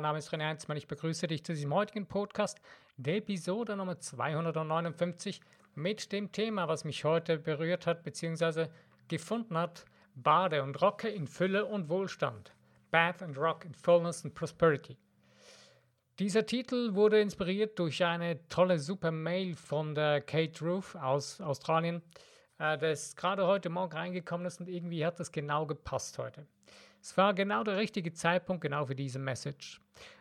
mein Name ist René Heinzmann. Ich begrüße dich zu diesem heutigen Podcast, der Episode Nummer 259 mit dem Thema, was mich heute berührt hat bzw. gefunden hat, Bade und Rocke in Fülle und Wohlstand. Bath and Rock in Fullness and Prosperity. Dieser Titel wurde inspiriert durch eine tolle super Mail von der Kate Roof aus Australien, äh, das gerade heute Morgen reingekommen ist und irgendwie hat das genau gepasst heute. Es war genau der richtige Zeitpunkt, genau für diese Message.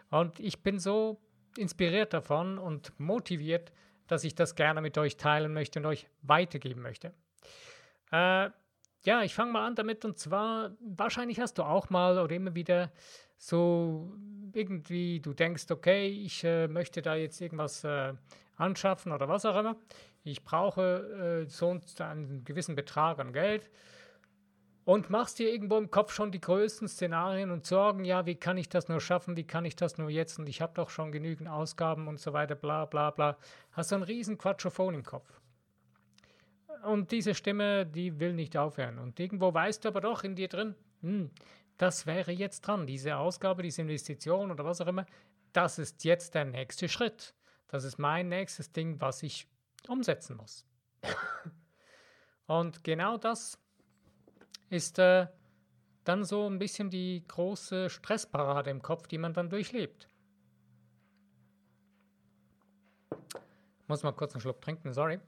Und ich bin so inspiriert davon und motiviert, dass ich das gerne mit euch teilen möchte und euch weitergeben möchte. Äh, ja, ich fange mal an damit und zwar, wahrscheinlich hast du auch mal oder immer wieder so irgendwie, du denkst, okay, ich äh, möchte da jetzt irgendwas äh, anschaffen oder was auch immer. Ich brauche äh, so einen gewissen Betrag an Geld und machst dir irgendwo im Kopf schon die größten Szenarien und Sorgen, ja, wie kann ich das nur schaffen, wie kann ich das nur jetzt und ich habe doch schon genügend Ausgaben und so weiter, bla bla bla. Hast du einen riesen Quatschophon im Kopf. Und diese Stimme, die will nicht aufhören. Und irgendwo weißt du aber doch in dir drin, hm, das wäre jetzt dran, diese Ausgabe, diese Investition oder was auch immer, das ist jetzt der nächste Schritt. Das ist mein nächstes Ding, was ich umsetzen muss. und genau das ist äh, dann so ein bisschen die große Stressparade im Kopf, die man dann durchlebt. Muss mal kurz einen Schluck trinken, sorry.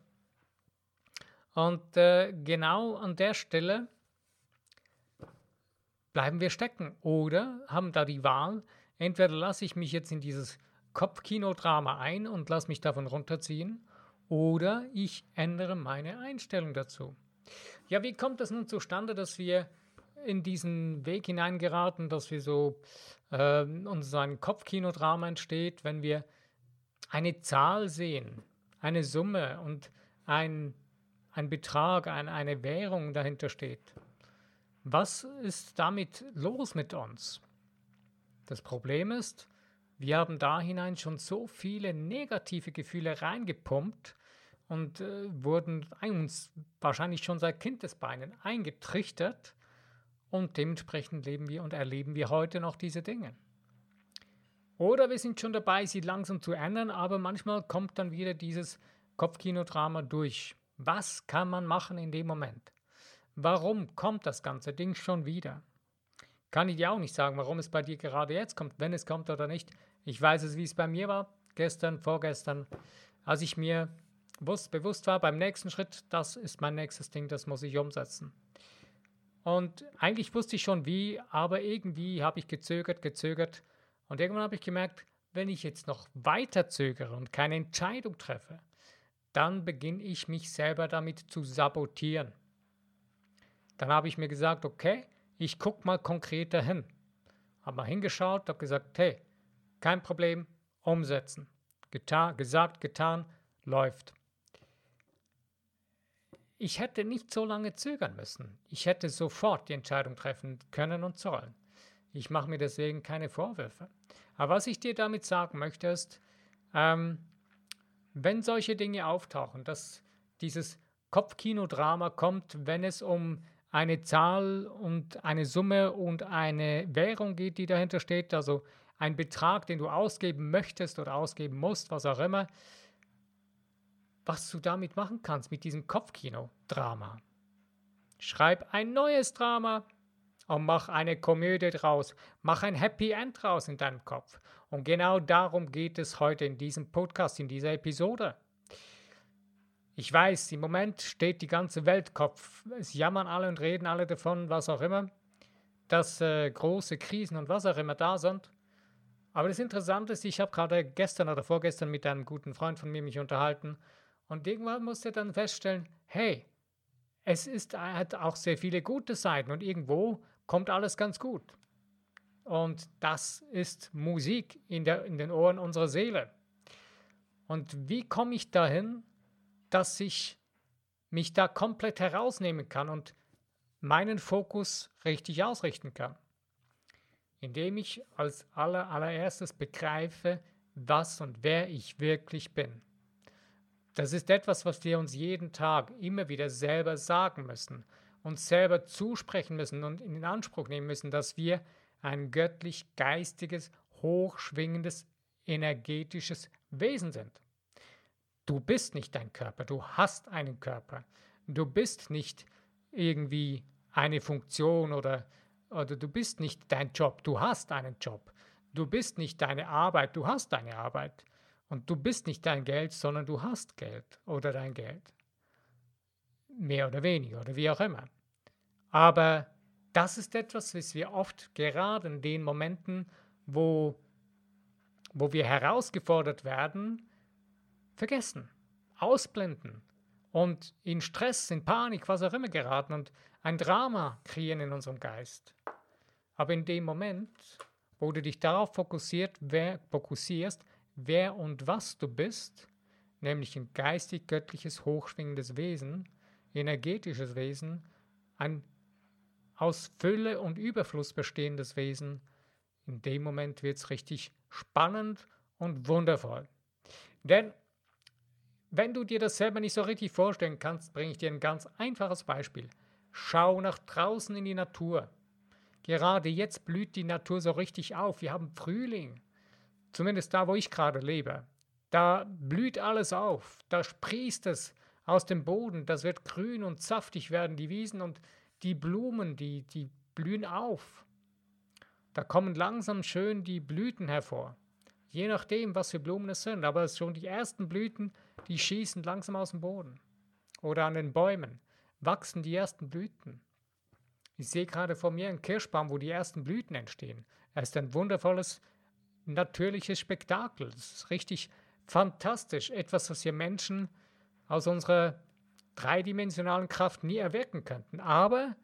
Und äh, genau an der Stelle bleiben wir stecken oder haben da die Wahl, entweder lasse ich mich jetzt in dieses Kopfkinodrama ein und lasse mich davon runterziehen oder ich ändere meine Einstellung dazu. Ja, wie kommt das nun zustande, dass wir in diesen Weg hineingeraten, dass wir so äh, uns ein Kopfkinodrama entsteht, wenn wir eine Zahl sehen, eine Summe und ein, ein Betrag, ein, eine Währung dahinter steht. Was ist damit los mit uns? Das Problem ist, wir haben da hinein schon so viele negative Gefühle reingepumpt, und äh, wurden uns wahrscheinlich schon seit Kindesbeinen eingetrichtert und dementsprechend leben wir und erleben wir heute noch diese Dinge. Oder wir sind schon dabei, sie langsam zu ändern, aber manchmal kommt dann wieder dieses Kopfkinodrama durch. Was kann man machen in dem Moment? Warum kommt das ganze Ding schon wieder? Kann ich dir auch nicht sagen, warum es bei dir gerade jetzt kommt, wenn es kommt oder nicht. Ich weiß es, wie es bei mir war, gestern, vorgestern, als ich mir bewusst, war beim nächsten Schritt, das ist mein nächstes Ding, das muss ich umsetzen. Und eigentlich wusste ich schon wie, aber irgendwie habe ich gezögert, gezögert. Und irgendwann habe ich gemerkt, wenn ich jetzt noch weiter zögere und keine Entscheidung treffe, dann beginne ich mich selber damit zu sabotieren. Dann habe ich mir gesagt, okay, ich gucke mal konkreter hin. Habe mal hingeschaut, habe gesagt, hey, kein Problem, umsetzen. Getan, gesagt, getan, läuft. Ich hätte nicht so lange zögern müssen. Ich hätte sofort die Entscheidung treffen können und sollen. Ich mache mir deswegen keine Vorwürfe. Aber was ich dir damit sagen möchte, ist, ähm, wenn solche Dinge auftauchen, dass dieses Kopfkinodrama kommt, wenn es um eine Zahl und eine Summe und eine Währung geht, die dahinter steht, also ein Betrag, den du ausgeben möchtest oder ausgeben musst, was auch immer, was du damit machen kannst, mit diesem Kopfkino-Drama. Schreib ein neues Drama und mach eine Komödie draus. Mach ein Happy End draus in deinem Kopf. Und genau darum geht es heute in diesem Podcast, in dieser Episode. Ich weiß, im Moment steht die ganze Welt Kopf. Es jammern alle und reden alle davon, was auch immer, dass äh, große Krisen und was auch immer da sind. Aber das Interessante ist, ich habe gerade gestern oder vorgestern mit einem guten Freund von mir mich unterhalten und irgendwann musste er dann feststellen, hey, es ist, hat auch sehr viele gute Seiten und irgendwo kommt alles ganz gut. Und das ist Musik in, der, in den Ohren unserer Seele. Und wie komme ich dahin, dass ich mich da komplett herausnehmen kann und meinen Fokus richtig ausrichten kann? Indem ich als aller, allererstes begreife, was und wer ich wirklich bin. Das ist etwas, was wir uns jeden Tag immer wieder selber sagen müssen, uns selber zusprechen müssen und in Anspruch nehmen müssen, dass wir ein göttlich-geistiges, hochschwingendes energetisches Wesen sind. Du bist nicht dein Körper, du hast einen Körper. Du bist nicht irgendwie eine Funktion oder, oder du bist nicht dein Job, du hast einen Job. Du bist nicht deine Arbeit, du hast deine Arbeit. Und du bist nicht dein Geld, sondern du hast Geld oder dein Geld. Mehr oder weniger oder wie auch immer. Aber das ist etwas, was wir oft gerade in den Momenten, wo, wo wir herausgefordert werden, vergessen, ausblenden und in Stress, in Panik, was auch immer geraten und ein Drama kreieren in unserem Geist. Aber in dem Moment, wo du dich darauf fokussiert, fokussierst, wer und was du bist, nämlich ein geistig-göttliches, hochschwingendes Wesen, energetisches Wesen, ein aus Fülle und Überfluss bestehendes Wesen, in dem Moment wird es richtig spannend und wundervoll. Denn wenn du dir das selber nicht so richtig vorstellen kannst, bringe ich dir ein ganz einfaches Beispiel. Schau nach draußen in die Natur. Gerade jetzt blüht die Natur so richtig auf. Wir haben Frühling. Zumindest da, wo ich gerade lebe. Da blüht alles auf. Da sprießt es aus dem Boden. Das wird grün und saftig werden, die Wiesen und die Blumen, die, die blühen auf. Da kommen langsam schön die Blüten hervor. Je nachdem, was für Blumen es sind. Aber schon die ersten Blüten, die schießen langsam aus dem Boden. Oder an den Bäumen wachsen die ersten Blüten. Ich sehe gerade vor mir einen Kirschbaum, wo die ersten Blüten entstehen. Er ist ein wundervolles, natürliches Spektakel. Das ist richtig fantastisch. Etwas, was wir Menschen aus unserer dreidimensionalen Kraft nie erwirken könnten. Aber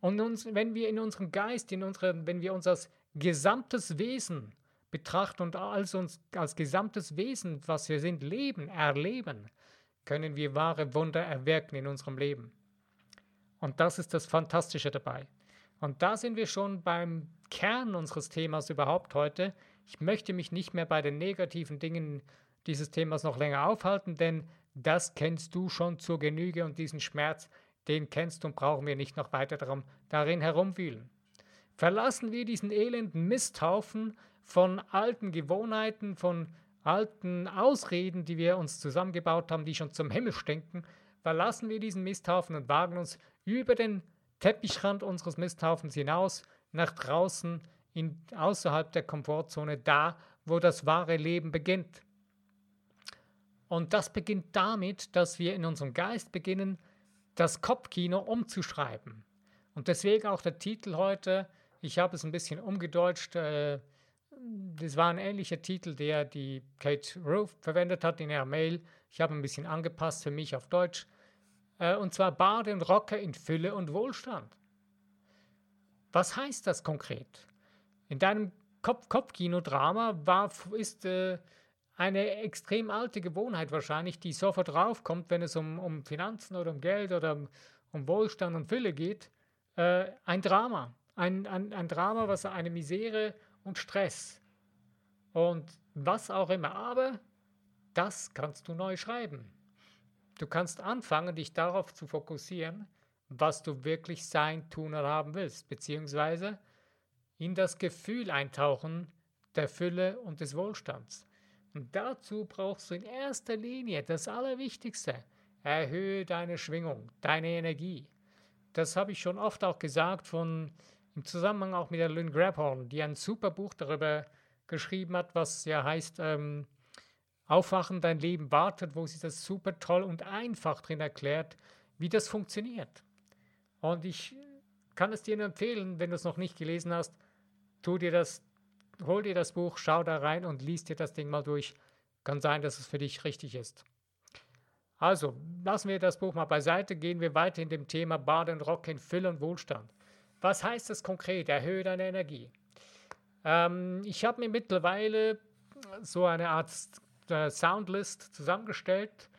und uns, wenn wir in unserem Geist, in unsere, wenn wir uns als gesamtes Wesen betrachten und als uns als gesamtes Wesen, was wir sind, leben, erleben, können wir wahre Wunder erwirken in unserem Leben. Und das ist das Fantastische dabei. Und da sind wir schon beim Kern unseres Themas überhaupt heute. Ich möchte mich nicht mehr bei den negativen Dingen dieses Themas noch länger aufhalten, denn das kennst du schon zur Genüge und diesen Schmerz, den kennst du und brauchen wir nicht noch weiter darum, darin herumwühlen. Verlassen wir diesen elenden Misthaufen von alten Gewohnheiten, von alten Ausreden, die wir uns zusammengebaut haben, die schon zum Himmel stinken, verlassen wir diesen Misthaufen und wagen uns über den Teppichrand unseres Misthaufens hinaus nach draußen, in, außerhalb der Komfortzone, da, wo das wahre Leben beginnt. Und das beginnt damit, dass wir in unserem Geist beginnen, das Kopfkino umzuschreiben. Und deswegen auch der Titel heute, ich habe es ein bisschen umgedeutscht, äh, das war ein ähnlicher Titel, der die Kate Roof verwendet hat in ihrer Mail. Ich habe ein bisschen angepasst für mich auf Deutsch. Äh, und zwar Bade und Rocker in Fülle und Wohlstand. Was heißt das konkret? In deinem Kopf Kopfkino-Drama war, ist äh, eine extrem alte Gewohnheit wahrscheinlich, die sofort raufkommt, wenn es um, um Finanzen oder um Geld oder um, um Wohlstand und Fülle geht, äh, ein Drama. Ein, ein, ein Drama, was eine Misere und Stress und was auch immer. Aber das kannst du neu schreiben. Du kannst anfangen, dich darauf zu fokussieren, was du wirklich sein, tun oder haben willst, beziehungsweise in das Gefühl eintauchen der Fülle und des Wohlstands. Und dazu brauchst du in erster Linie das Allerwichtigste. Erhöhe deine Schwingung, deine Energie. Das habe ich schon oft auch gesagt von, im Zusammenhang auch mit der Lynn Grabhorn, die ein super Buch darüber geschrieben hat, was ja heißt ähm, Aufwachen, dein Leben wartet, wo sie das super toll und einfach drin erklärt, wie das funktioniert. Und ich kann es dir empfehlen, wenn du es noch nicht gelesen hast, tu dir das hol dir das Buch, schau da rein und liest dir das Ding mal durch. Kann sein, dass es für dich richtig ist. Also, lassen wir das Buch mal beiseite, gehen wir weiter in dem Thema Baden Rock in Fülle und Wohlstand. Was heißt das konkret? Erhöhe deine Energie. Ähm, ich habe mir mittlerweile so eine Art äh, Soundlist zusammengestellt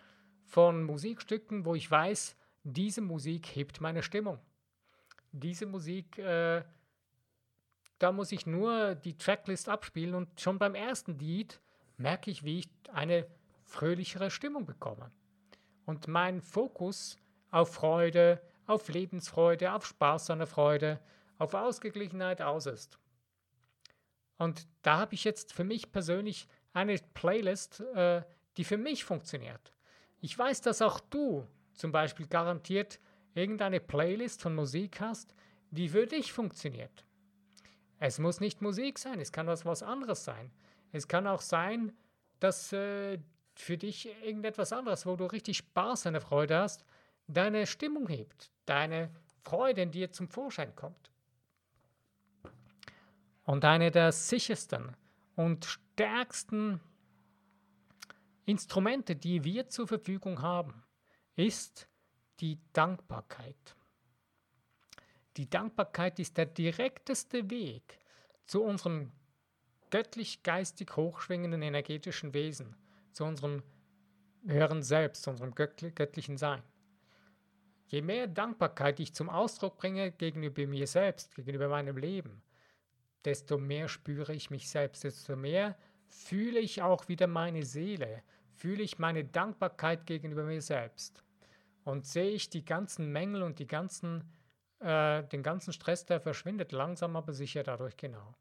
von Musikstücken, wo ich weiß, diese Musik hebt meine Stimmung. Diese Musik äh, da muss ich nur die Tracklist abspielen und schon beim ersten Lied merke ich, wie ich eine fröhlichere Stimmung bekomme. Und mein Fokus auf Freude, auf Lebensfreude, auf Spaß an der Freude, auf Ausgeglichenheit aus ist. Und da habe ich jetzt für mich persönlich eine Playlist, äh, die für mich funktioniert. Ich weiß, dass auch du zum Beispiel garantiert irgendeine Playlist von Musik hast, die für dich funktioniert. Es muss nicht Musik sein, es kann was, was anderes sein. Es kann auch sein, dass äh, für dich irgendetwas anderes, wo du richtig Spaß und Freude hast, deine Stimmung hebt, deine Freude in dir zum Vorschein kommt. Und eine der sichersten und stärksten Instrumente, die wir zur Verfügung haben, ist die Dankbarkeit. Die Dankbarkeit ist der direkteste Weg zu unserem göttlich-geistig hochschwingenden energetischen Wesen, zu unserem höheren Selbst, zu unserem göttlichen Sein. Je mehr Dankbarkeit ich zum Ausdruck bringe gegenüber mir selbst, gegenüber meinem Leben, desto mehr spüre ich mich selbst, desto mehr fühle ich auch wieder meine Seele, fühle ich meine Dankbarkeit gegenüber mir selbst und sehe ich die ganzen Mängel und die ganzen, äh, den ganzen Stress, der verschwindet langsam aber sicher dadurch genau.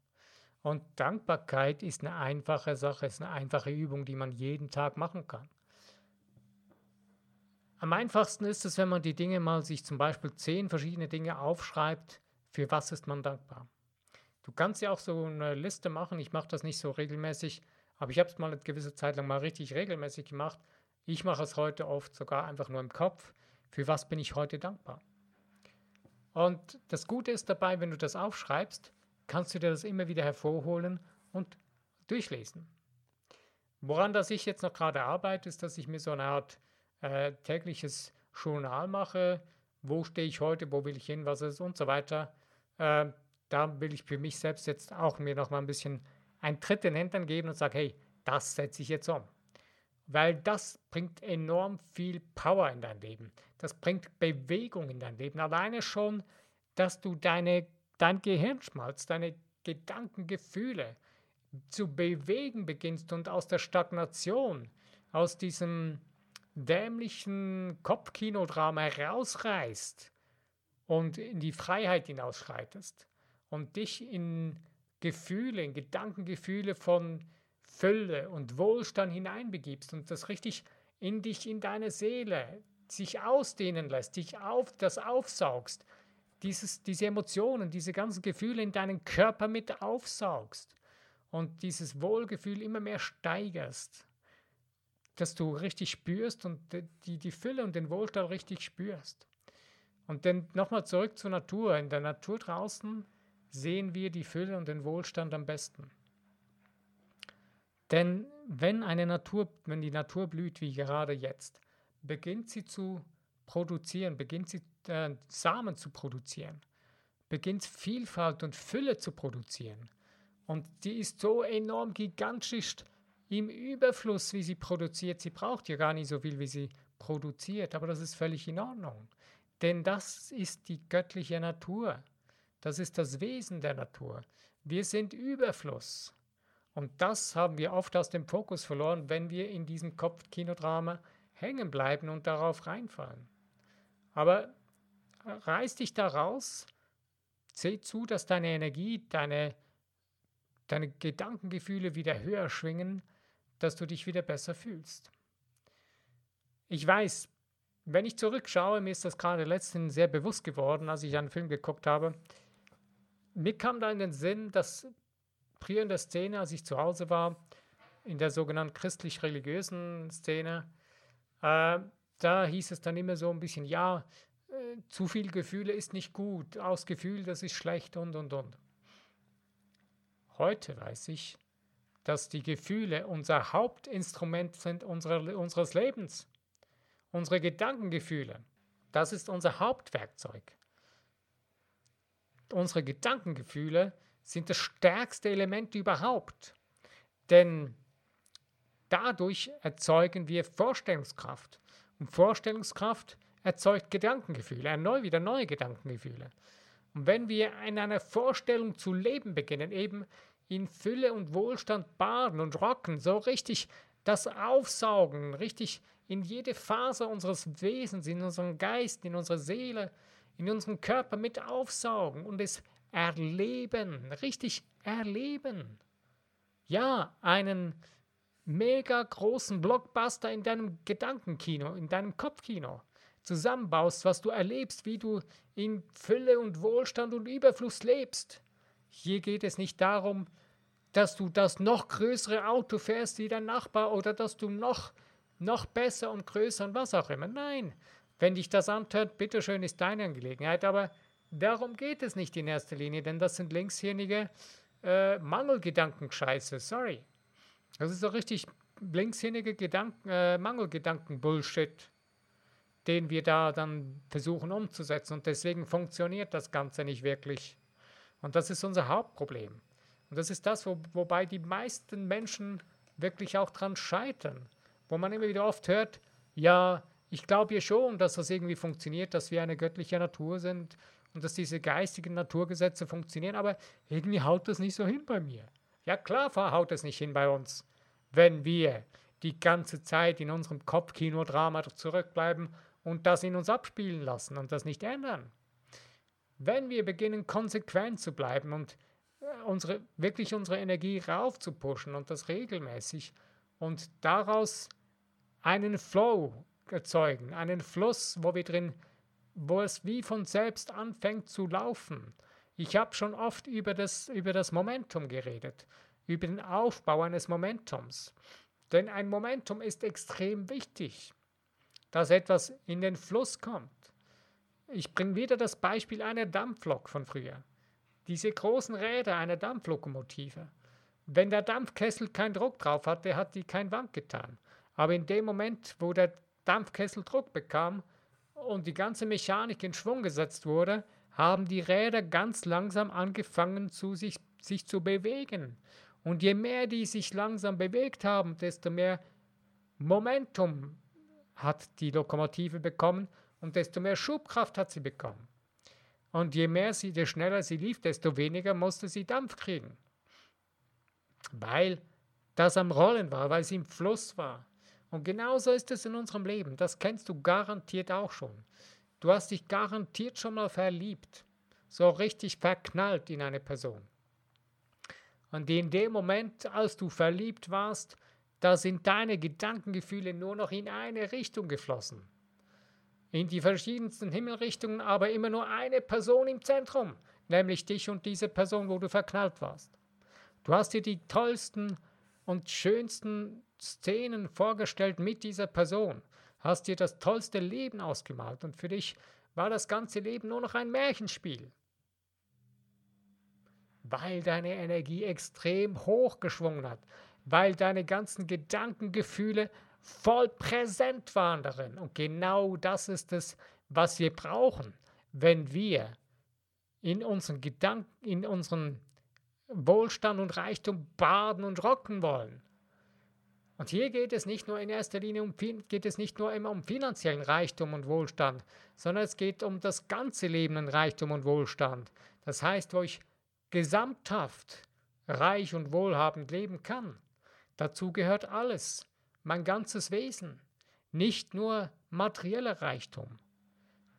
Und Dankbarkeit ist eine einfache Sache, ist eine einfache Übung, die man jeden Tag machen kann. Am einfachsten ist es, wenn man die Dinge mal sich zum Beispiel zehn verschiedene Dinge aufschreibt, für was ist man dankbar. Du kannst ja auch so eine Liste machen, ich mache das nicht so regelmäßig, aber ich habe es mal eine gewisse Zeit lang mal richtig regelmäßig gemacht. Ich mache es heute oft sogar einfach nur im Kopf. Für was bin ich heute dankbar? Und das Gute ist dabei, wenn du das aufschreibst, kannst du dir das immer wieder hervorholen und durchlesen. Woran das ich jetzt noch gerade arbeite, ist, dass ich mir so eine Art äh, tägliches Journal mache. Wo stehe ich heute, wo will ich hin, was ist und so weiter. Äh, da will ich für mich selbst jetzt auch mir noch mal ein bisschen einen Tritt in den Hintern geben und sage, hey, das setze ich jetzt um. Weil das bringt enorm viel Power in dein Leben. Das bringt Bewegung in dein Leben. Alleine schon, dass du deine, dein Gehirnschmalz, deine Gedanken, Gefühle zu bewegen beginnst und aus der Stagnation, aus diesem dämlichen Kopfkinodrama herausreißt und in die Freiheit hinausschreitest und dich in Gefühle, in Gedankengefühle von Fülle und Wohlstand hineinbegibst und das richtig in dich, in deine Seele sich ausdehnen lässt, dich auf, das aufsaugst, dieses, diese Emotionen, diese ganzen Gefühle in deinen Körper mit aufsaugst und dieses Wohlgefühl immer mehr steigerst, dass du richtig spürst und die, die Fülle und den Wohlstand richtig spürst. Und dann nochmal zurück zur Natur. In der Natur draußen sehen wir die Fülle und den Wohlstand am besten. Denn wenn eine Natur, wenn die Natur blüht, wie gerade jetzt, beginnt sie zu produzieren, beginnt sie äh, Samen zu produzieren, beginnt Vielfalt und Fülle zu produzieren. Und die ist so enorm gigantisch im Überfluss, wie sie produziert. Sie braucht ja gar nicht so viel, wie sie produziert, aber das ist völlig in Ordnung. Denn das ist die göttliche Natur. Das ist das Wesen der Natur. Wir sind Überfluss. Und das haben wir oft aus dem Fokus verloren, wenn wir in diesem Kopfkinodrama hängen bleiben und darauf reinfallen. Aber reiß dich da raus, seh zu, dass deine Energie, deine, deine Gedankengefühle wieder höher schwingen, dass du dich wieder besser fühlst. Ich weiß, wenn ich zurückschaue, mir ist das gerade letztens sehr bewusst geworden, als ich einen Film geguckt habe, mir kam da in den Sinn, dass früher in der Szene, als ich zu Hause war, in der sogenannten christlich-religiösen Szene, äh, da hieß es dann immer so ein bisschen, ja, äh, zu viel Gefühle ist nicht gut, aus Gefühl, das ist schlecht und, und, und. Heute weiß ich, dass die Gefühle unser Hauptinstrument sind unsere, unseres Lebens. Unsere Gedankengefühle, das ist unser Hauptwerkzeug unsere Gedankengefühle sind das stärkste Element überhaupt. Denn dadurch erzeugen wir Vorstellungskraft. Und Vorstellungskraft erzeugt Gedankengefühle, erneut wieder neue Gedankengefühle. Und wenn wir in einer Vorstellung zu leben beginnen, eben in Fülle und Wohlstand baden und rocken, so richtig das aufsaugen, richtig in jede Phase unseres Wesens, in unseren Geist, in unsere Seele, in unserem Körper mit aufsaugen und es erleben, richtig erleben, ja, einen mega großen Blockbuster in deinem Gedankenkino, in deinem Kopfkino zusammenbaust, was du erlebst, wie du in Fülle und Wohlstand und Überfluss lebst. Hier geht es nicht darum, dass du das noch größere Auto fährst wie dein Nachbar oder dass du noch, noch besser und größer und was auch immer. Nein, wenn dich das antört, bitteschön ist deine Angelegenheit, aber darum geht es nicht in erster Linie, denn das sind linkshirnige äh, Mangelgedankenscheiße, sorry. Das ist doch richtig linkshirnige Gedanken, äh, Mangelgedanken-Bullshit, den wir da dann versuchen umzusetzen und deswegen funktioniert das Ganze nicht wirklich. Und das ist unser Hauptproblem. Und das ist das, wo, wobei die meisten Menschen wirklich auch dran scheitern. Wo man immer wieder oft hört, ja, ich glaube ja schon, dass das irgendwie funktioniert, dass wir eine göttliche Natur sind und dass diese geistigen Naturgesetze funktionieren, aber irgendwie haut das nicht so hin bei mir. Ja klar haut es nicht hin bei uns, wenn wir die ganze Zeit in unserem Kopfkinodrama zurückbleiben und das in uns abspielen lassen und das nicht ändern. Wenn wir beginnen, konsequent zu bleiben und äh, unsere, wirklich unsere Energie raufzupuschen und das regelmäßig und daraus einen Flow erzeugen, einen Fluss, wo wir drin, wo es wie von selbst anfängt zu laufen. Ich habe schon oft über das, über das Momentum geredet, über den Aufbau eines Momentums. Denn ein Momentum ist extrem wichtig, dass etwas in den Fluss kommt. Ich bringe wieder das Beispiel einer Dampflok von früher. Diese großen Räder einer Dampflokomotive. Wenn der Dampfkessel keinen Druck drauf hatte, hat die kein Wand getan. Aber in dem Moment, wo der Dampfkessel Druck bekam und die ganze Mechanik in Schwung gesetzt wurde, haben die Räder ganz langsam angefangen, zu sich, sich zu bewegen. Und je mehr die sich langsam bewegt haben, desto mehr Momentum hat die Lokomotive bekommen und desto mehr Schubkraft hat sie bekommen. Und je mehr sie, je schneller sie lief, desto weniger musste sie Dampf kriegen. Weil das am Rollen war, weil sie im Fluss war. Und genauso ist es in unserem Leben. Das kennst du garantiert auch schon. Du hast dich garantiert schon mal verliebt. So richtig verknallt in eine Person. Und in dem Moment, als du verliebt warst, da sind deine Gedankengefühle nur noch in eine Richtung geflossen. In die verschiedensten Himmelrichtungen, aber immer nur eine Person im Zentrum, nämlich dich und diese Person, wo du verknallt warst. Du hast dir die tollsten und schönsten Szenen vorgestellt mit dieser Person, hast dir das tollste Leben ausgemalt und für dich war das ganze Leben nur noch ein Märchenspiel. Weil deine Energie extrem hochgeschwungen hat, weil deine ganzen Gedankengefühle voll präsent waren darin. Und genau das ist es, was wir brauchen, wenn wir in unseren Gedanken, in unseren Wohlstand und Reichtum baden und rocken wollen. Und hier geht es nicht nur in erster Linie um, geht es nicht nur immer um finanziellen Reichtum und Wohlstand, sondern es geht um das ganze Leben in Reichtum und Wohlstand. Das heißt, wo ich gesamthaft reich und wohlhabend leben kann. Dazu gehört alles, mein ganzes Wesen, nicht nur materieller Reichtum.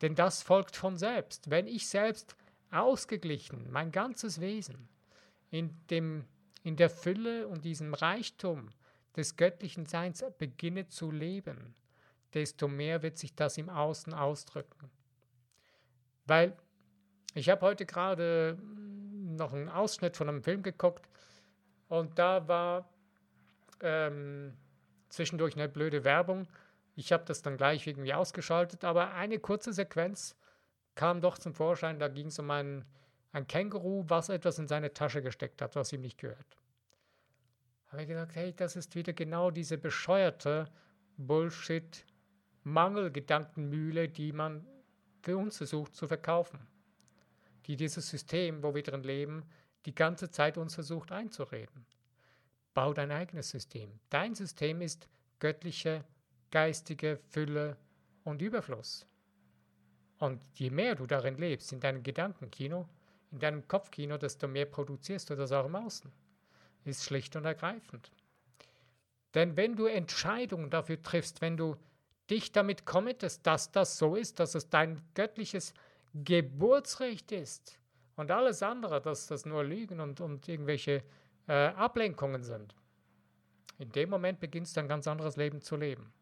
Denn das folgt von selbst. Wenn ich selbst ausgeglichen, mein ganzes Wesen, in, dem, in der Fülle und diesem Reichtum des göttlichen Seins beginne zu leben, desto mehr wird sich das im Außen ausdrücken. Weil ich habe heute gerade noch einen Ausschnitt von einem Film geguckt und da war ähm, zwischendurch eine blöde Werbung. Ich habe das dann gleich irgendwie ausgeschaltet, aber eine kurze Sequenz kam doch zum Vorschein. Da ging es um ein, ein Känguru, was etwas in seine Tasche gesteckt hat, was ihm nicht gehört habe ich gedacht, hey, das ist wieder genau diese bescheuerte Bullshit-Mangelgedankenmühle, die man für uns versucht zu verkaufen. Die dieses System, wo wir drin leben, die ganze Zeit uns versucht einzureden. Bau dein eigenes System. Dein System ist göttliche, geistige Fülle und Überfluss. Und je mehr du darin lebst, in deinem Gedankenkino, in deinem Kopfkino, desto mehr produzierst du das auch im Außen ist schlicht und ergreifend. Denn wenn du Entscheidungen dafür triffst, wenn du dich damit committest, dass das so ist, dass es dein göttliches Geburtsrecht ist und alles andere, dass das nur Lügen und, und irgendwelche äh, Ablenkungen sind. In dem Moment beginnst du ein ganz anderes Leben zu leben.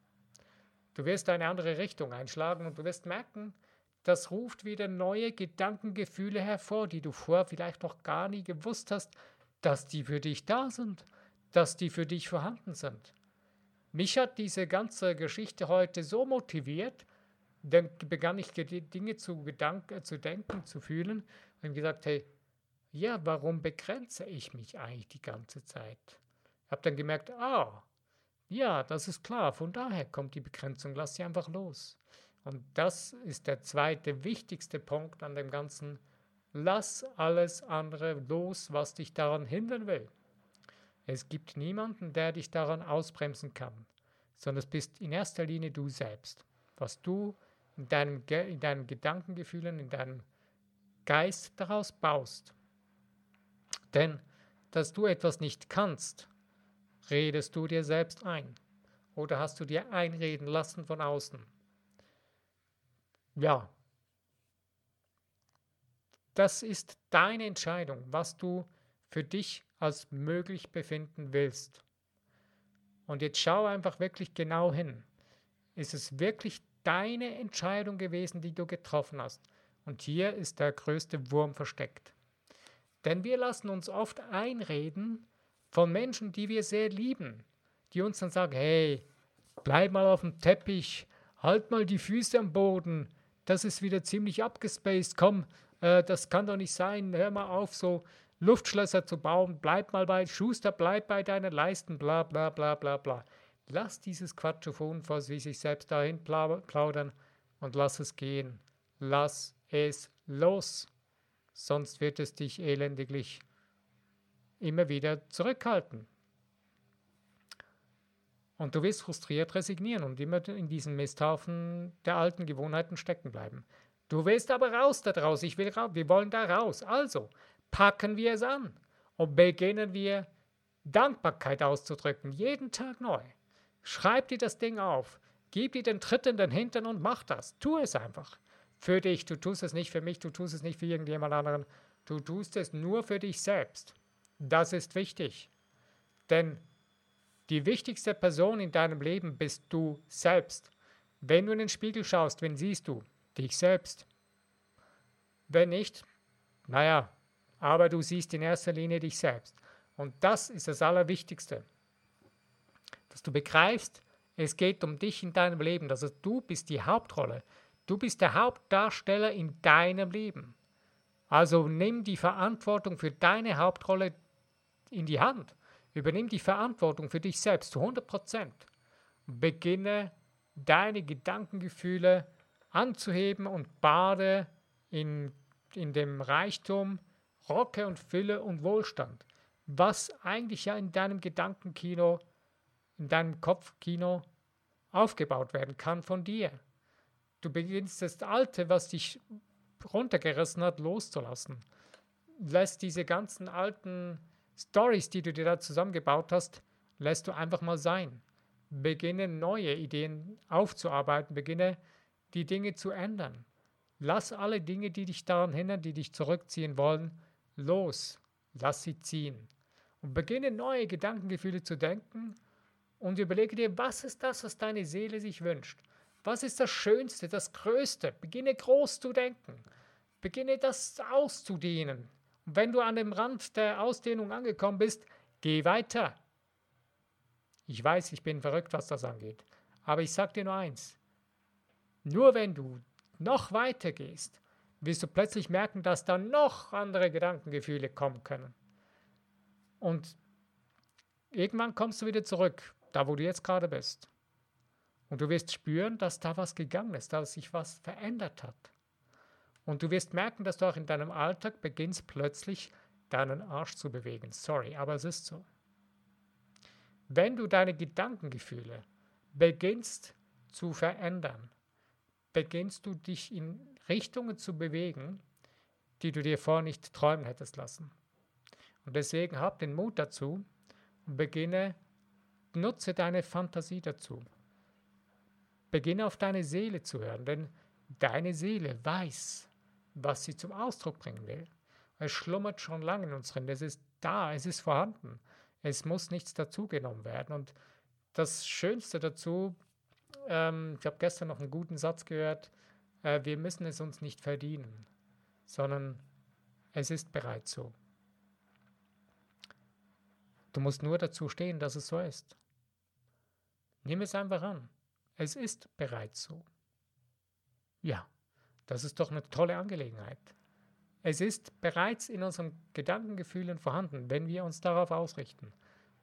Du wirst eine andere Richtung einschlagen und du wirst merken, das ruft wieder neue Gedankengefühle hervor, die du vorher vielleicht noch gar nie gewusst hast, dass die für dich da sind, dass die für dich vorhanden sind. Mich hat diese ganze Geschichte heute so motiviert, dann begann ich Dinge zu, Gedanken, zu denken, zu fühlen und gesagt, hey, ja, warum begrenze ich mich eigentlich die ganze Zeit? Ich habe dann gemerkt, ah, ja, das ist klar, von daher kommt die Begrenzung, lass sie einfach los. Und das ist der zweite wichtigste Punkt an dem Ganzen. Lass alles andere los, was dich daran hindern will. Es gibt niemanden, der dich daran ausbremsen kann, sondern es bist in erster Linie du selbst. Was du in, deinem, in deinen Gedankengefühlen, in deinem Geist daraus baust. Denn, dass du etwas nicht kannst, redest du dir selbst ein. Oder hast du dir einreden lassen von außen? Ja, das ist deine Entscheidung, was du für dich als möglich befinden willst. Und jetzt schau einfach wirklich genau hin. Ist es wirklich deine Entscheidung gewesen, die du getroffen hast? Und hier ist der größte Wurm versteckt. Denn wir lassen uns oft einreden von Menschen, die wir sehr lieben, die uns dann sagen, hey, bleib mal auf dem Teppich, halt mal die Füße am Boden, das ist wieder ziemlich abgespaced, komm, äh, das kann doch nicht sein, hör mal auf, so Luftschlösser zu bauen, bleib mal bei, Schuster, bleib bei deinen Leisten, bla bla bla bla bla. Lass dieses Quatschophon vor wie sich selbst dahin plaudern und lass es gehen. Lass es los, sonst wird es dich elendiglich immer wieder zurückhalten. Und du wirst frustriert resignieren und immer in diesem Misthaufen der alten Gewohnheiten stecken bleiben. Du willst aber raus da draus, ich will raus, wir wollen da raus. Also packen wir es an und beginnen wir Dankbarkeit auszudrücken, jeden Tag neu. Schreib dir das Ding auf, gib dir den Tritt in den Hintern und mach das. Tu es einfach. Für dich, du tust es nicht für mich, du tust es nicht für irgendjemand anderen, du tust es nur für dich selbst. Das ist wichtig. Denn die wichtigste Person in deinem Leben bist du selbst. Wenn du in den Spiegel schaust, wen siehst du? Dich selbst. Wenn nicht, naja, aber du siehst in erster Linie dich selbst. Und das ist das Allerwichtigste. Dass du begreifst, es geht um dich in deinem Leben. Also du bist die Hauptrolle. Du bist der Hauptdarsteller in deinem Leben. Also nimm die Verantwortung für deine Hauptrolle in die Hand. Übernimm die Verantwortung für dich selbst zu 100 Prozent. Beginne deine Gedankengefühle anzuheben und bade in, in dem Reichtum, Rocke und Fülle und Wohlstand, was eigentlich ja in deinem Gedankenkino, in deinem Kopfkino aufgebaut werden kann von dir. Du beginnst das Alte, was dich runtergerissen hat, loszulassen. Lässt diese ganzen alten Stories, die du dir da zusammengebaut hast, lässt du einfach mal sein. Beginne neue Ideen aufzuarbeiten, beginne die Dinge zu ändern. Lass alle Dinge, die dich daran hindern, die dich zurückziehen wollen, los. Lass sie ziehen. Und beginne neue Gedankengefühle zu denken und überlege dir, was ist das, was deine Seele sich wünscht? Was ist das Schönste, das Größte? Beginne groß zu denken. Beginne das auszudehnen. Und wenn du an dem Rand der Ausdehnung angekommen bist, geh weiter. Ich weiß, ich bin verrückt, was das angeht. Aber ich sage dir nur eins. Nur wenn du noch weiter gehst, wirst du plötzlich merken, dass da noch andere Gedankengefühle kommen können. Und irgendwann kommst du wieder zurück, da wo du jetzt gerade bist. Und du wirst spüren, dass da was gegangen ist, dass sich was verändert hat. Und du wirst merken, dass du auch in deinem Alltag beginnst plötzlich deinen Arsch zu bewegen. Sorry, aber es ist so. Wenn du deine Gedankengefühle beginnst zu verändern, beginnst du dich in Richtungen zu bewegen, die du dir vorher nicht träumen hättest lassen. Und deswegen hab den Mut dazu und beginne, nutze deine Fantasie dazu. Beginne auf deine Seele zu hören, denn deine Seele weiß, was sie zum Ausdruck bringen will. Es schlummert schon lange in uns drin. Das ist da, es ist vorhanden. Es muss nichts dazugenommen werden. Und das Schönste dazu, ähm, ich habe gestern noch einen guten Satz gehört, äh, wir müssen es uns nicht verdienen, sondern es ist bereits so. Du musst nur dazu stehen, dass es so ist. Nimm es einfach an. Es ist bereits so. Ja, das ist doch eine tolle Angelegenheit. Es ist bereits in unseren Gedankengefühlen vorhanden, wenn wir uns darauf ausrichten.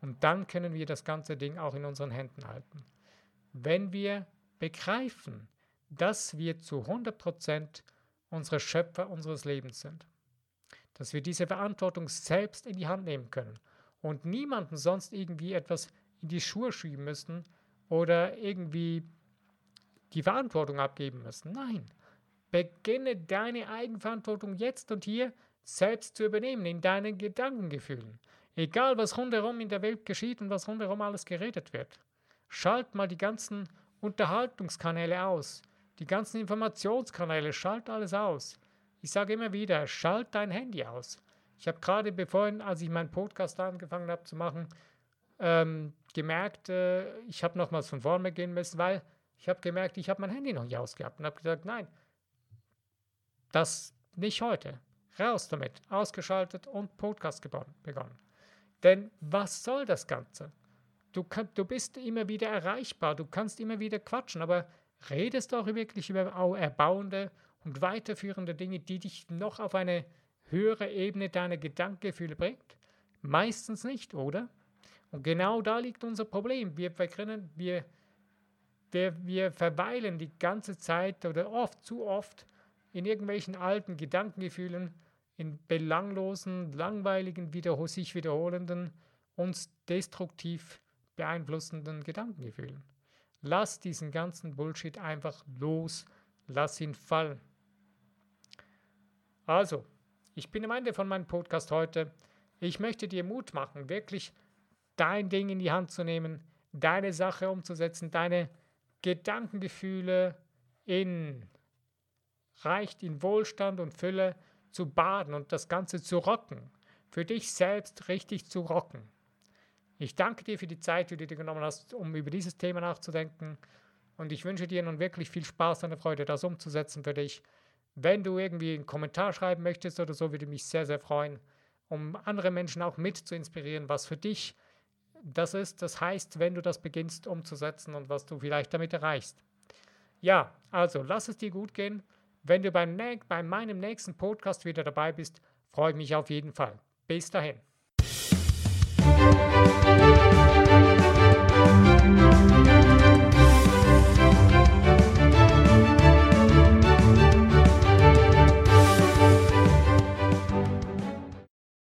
Und dann können wir das ganze Ding auch in unseren Händen halten. Wenn wir begreifen, dass wir zu 100% unsere Schöpfer unseres Lebens sind, dass wir diese Verantwortung selbst in die Hand nehmen können und niemanden sonst irgendwie etwas in die Schuhe schieben müssen oder irgendwie die Verantwortung abgeben müssen. Nein, beginne deine Eigenverantwortung jetzt und hier selbst zu übernehmen in deinen Gedankengefühlen. Egal, was rundherum in der Welt geschieht und was rundherum alles geredet wird. Schalt mal die ganzen Unterhaltungskanäle aus, die ganzen Informationskanäle, schalt alles aus. Ich sage immer wieder, schalt dein Handy aus. Ich habe gerade bevor, als ich meinen Podcast angefangen habe zu machen, ähm, gemerkt, äh, ich habe nochmals von vorne gehen müssen, weil ich habe gemerkt, ich habe mein Handy noch nicht ausgehabt und habe gesagt, nein, das nicht heute. Raus damit, ausgeschaltet und Podcast begonnen. Denn was soll das Ganze? Du, kann, du bist immer wieder erreichbar, du kannst immer wieder quatschen, aber redest du auch wirklich über erbauende und weiterführende Dinge, die dich noch auf eine höhere Ebene deiner Gedankengefühle bringt? Meistens nicht, oder? Und genau da liegt unser Problem. Wir, können, wir, wir, wir verweilen die ganze Zeit oder oft, zu oft in irgendwelchen alten Gedankengefühlen, in belanglosen, langweiligen, wiederhol sich wiederholenden, uns destruktiv beeinflussenden Gedankengefühlen. Lass diesen ganzen Bullshit einfach los, lass ihn fallen. Also, ich bin am Ende von meinem Podcast heute. Ich möchte dir Mut machen, wirklich dein Ding in die Hand zu nehmen, deine Sache umzusetzen, deine Gedankengefühle in reicht in Wohlstand und Fülle zu baden und das Ganze zu rocken, für dich selbst richtig zu rocken. Ich danke dir für die Zeit, die du dir genommen hast, um über dieses Thema nachzudenken. Und ich wünsche dir nun wirklich viel Spaß und Freude, das umzusetzen für dich. Wenn du irgendwie einen Kommentar schreiben möchtest oder so, würde mich sehr, sehr freuen, um andere Menschen auch mit zu inspirieren, was für dich das ist. Das heißt, wenn du das beginnst umzusetzen und was du vielleicht damit erreichst. Ja, also lass es dir gut gehen. Wenn du beim, bei meinem nächsten Podcast wieder dabei bist, freue ich mich auf jeden Fall. Bis dahin.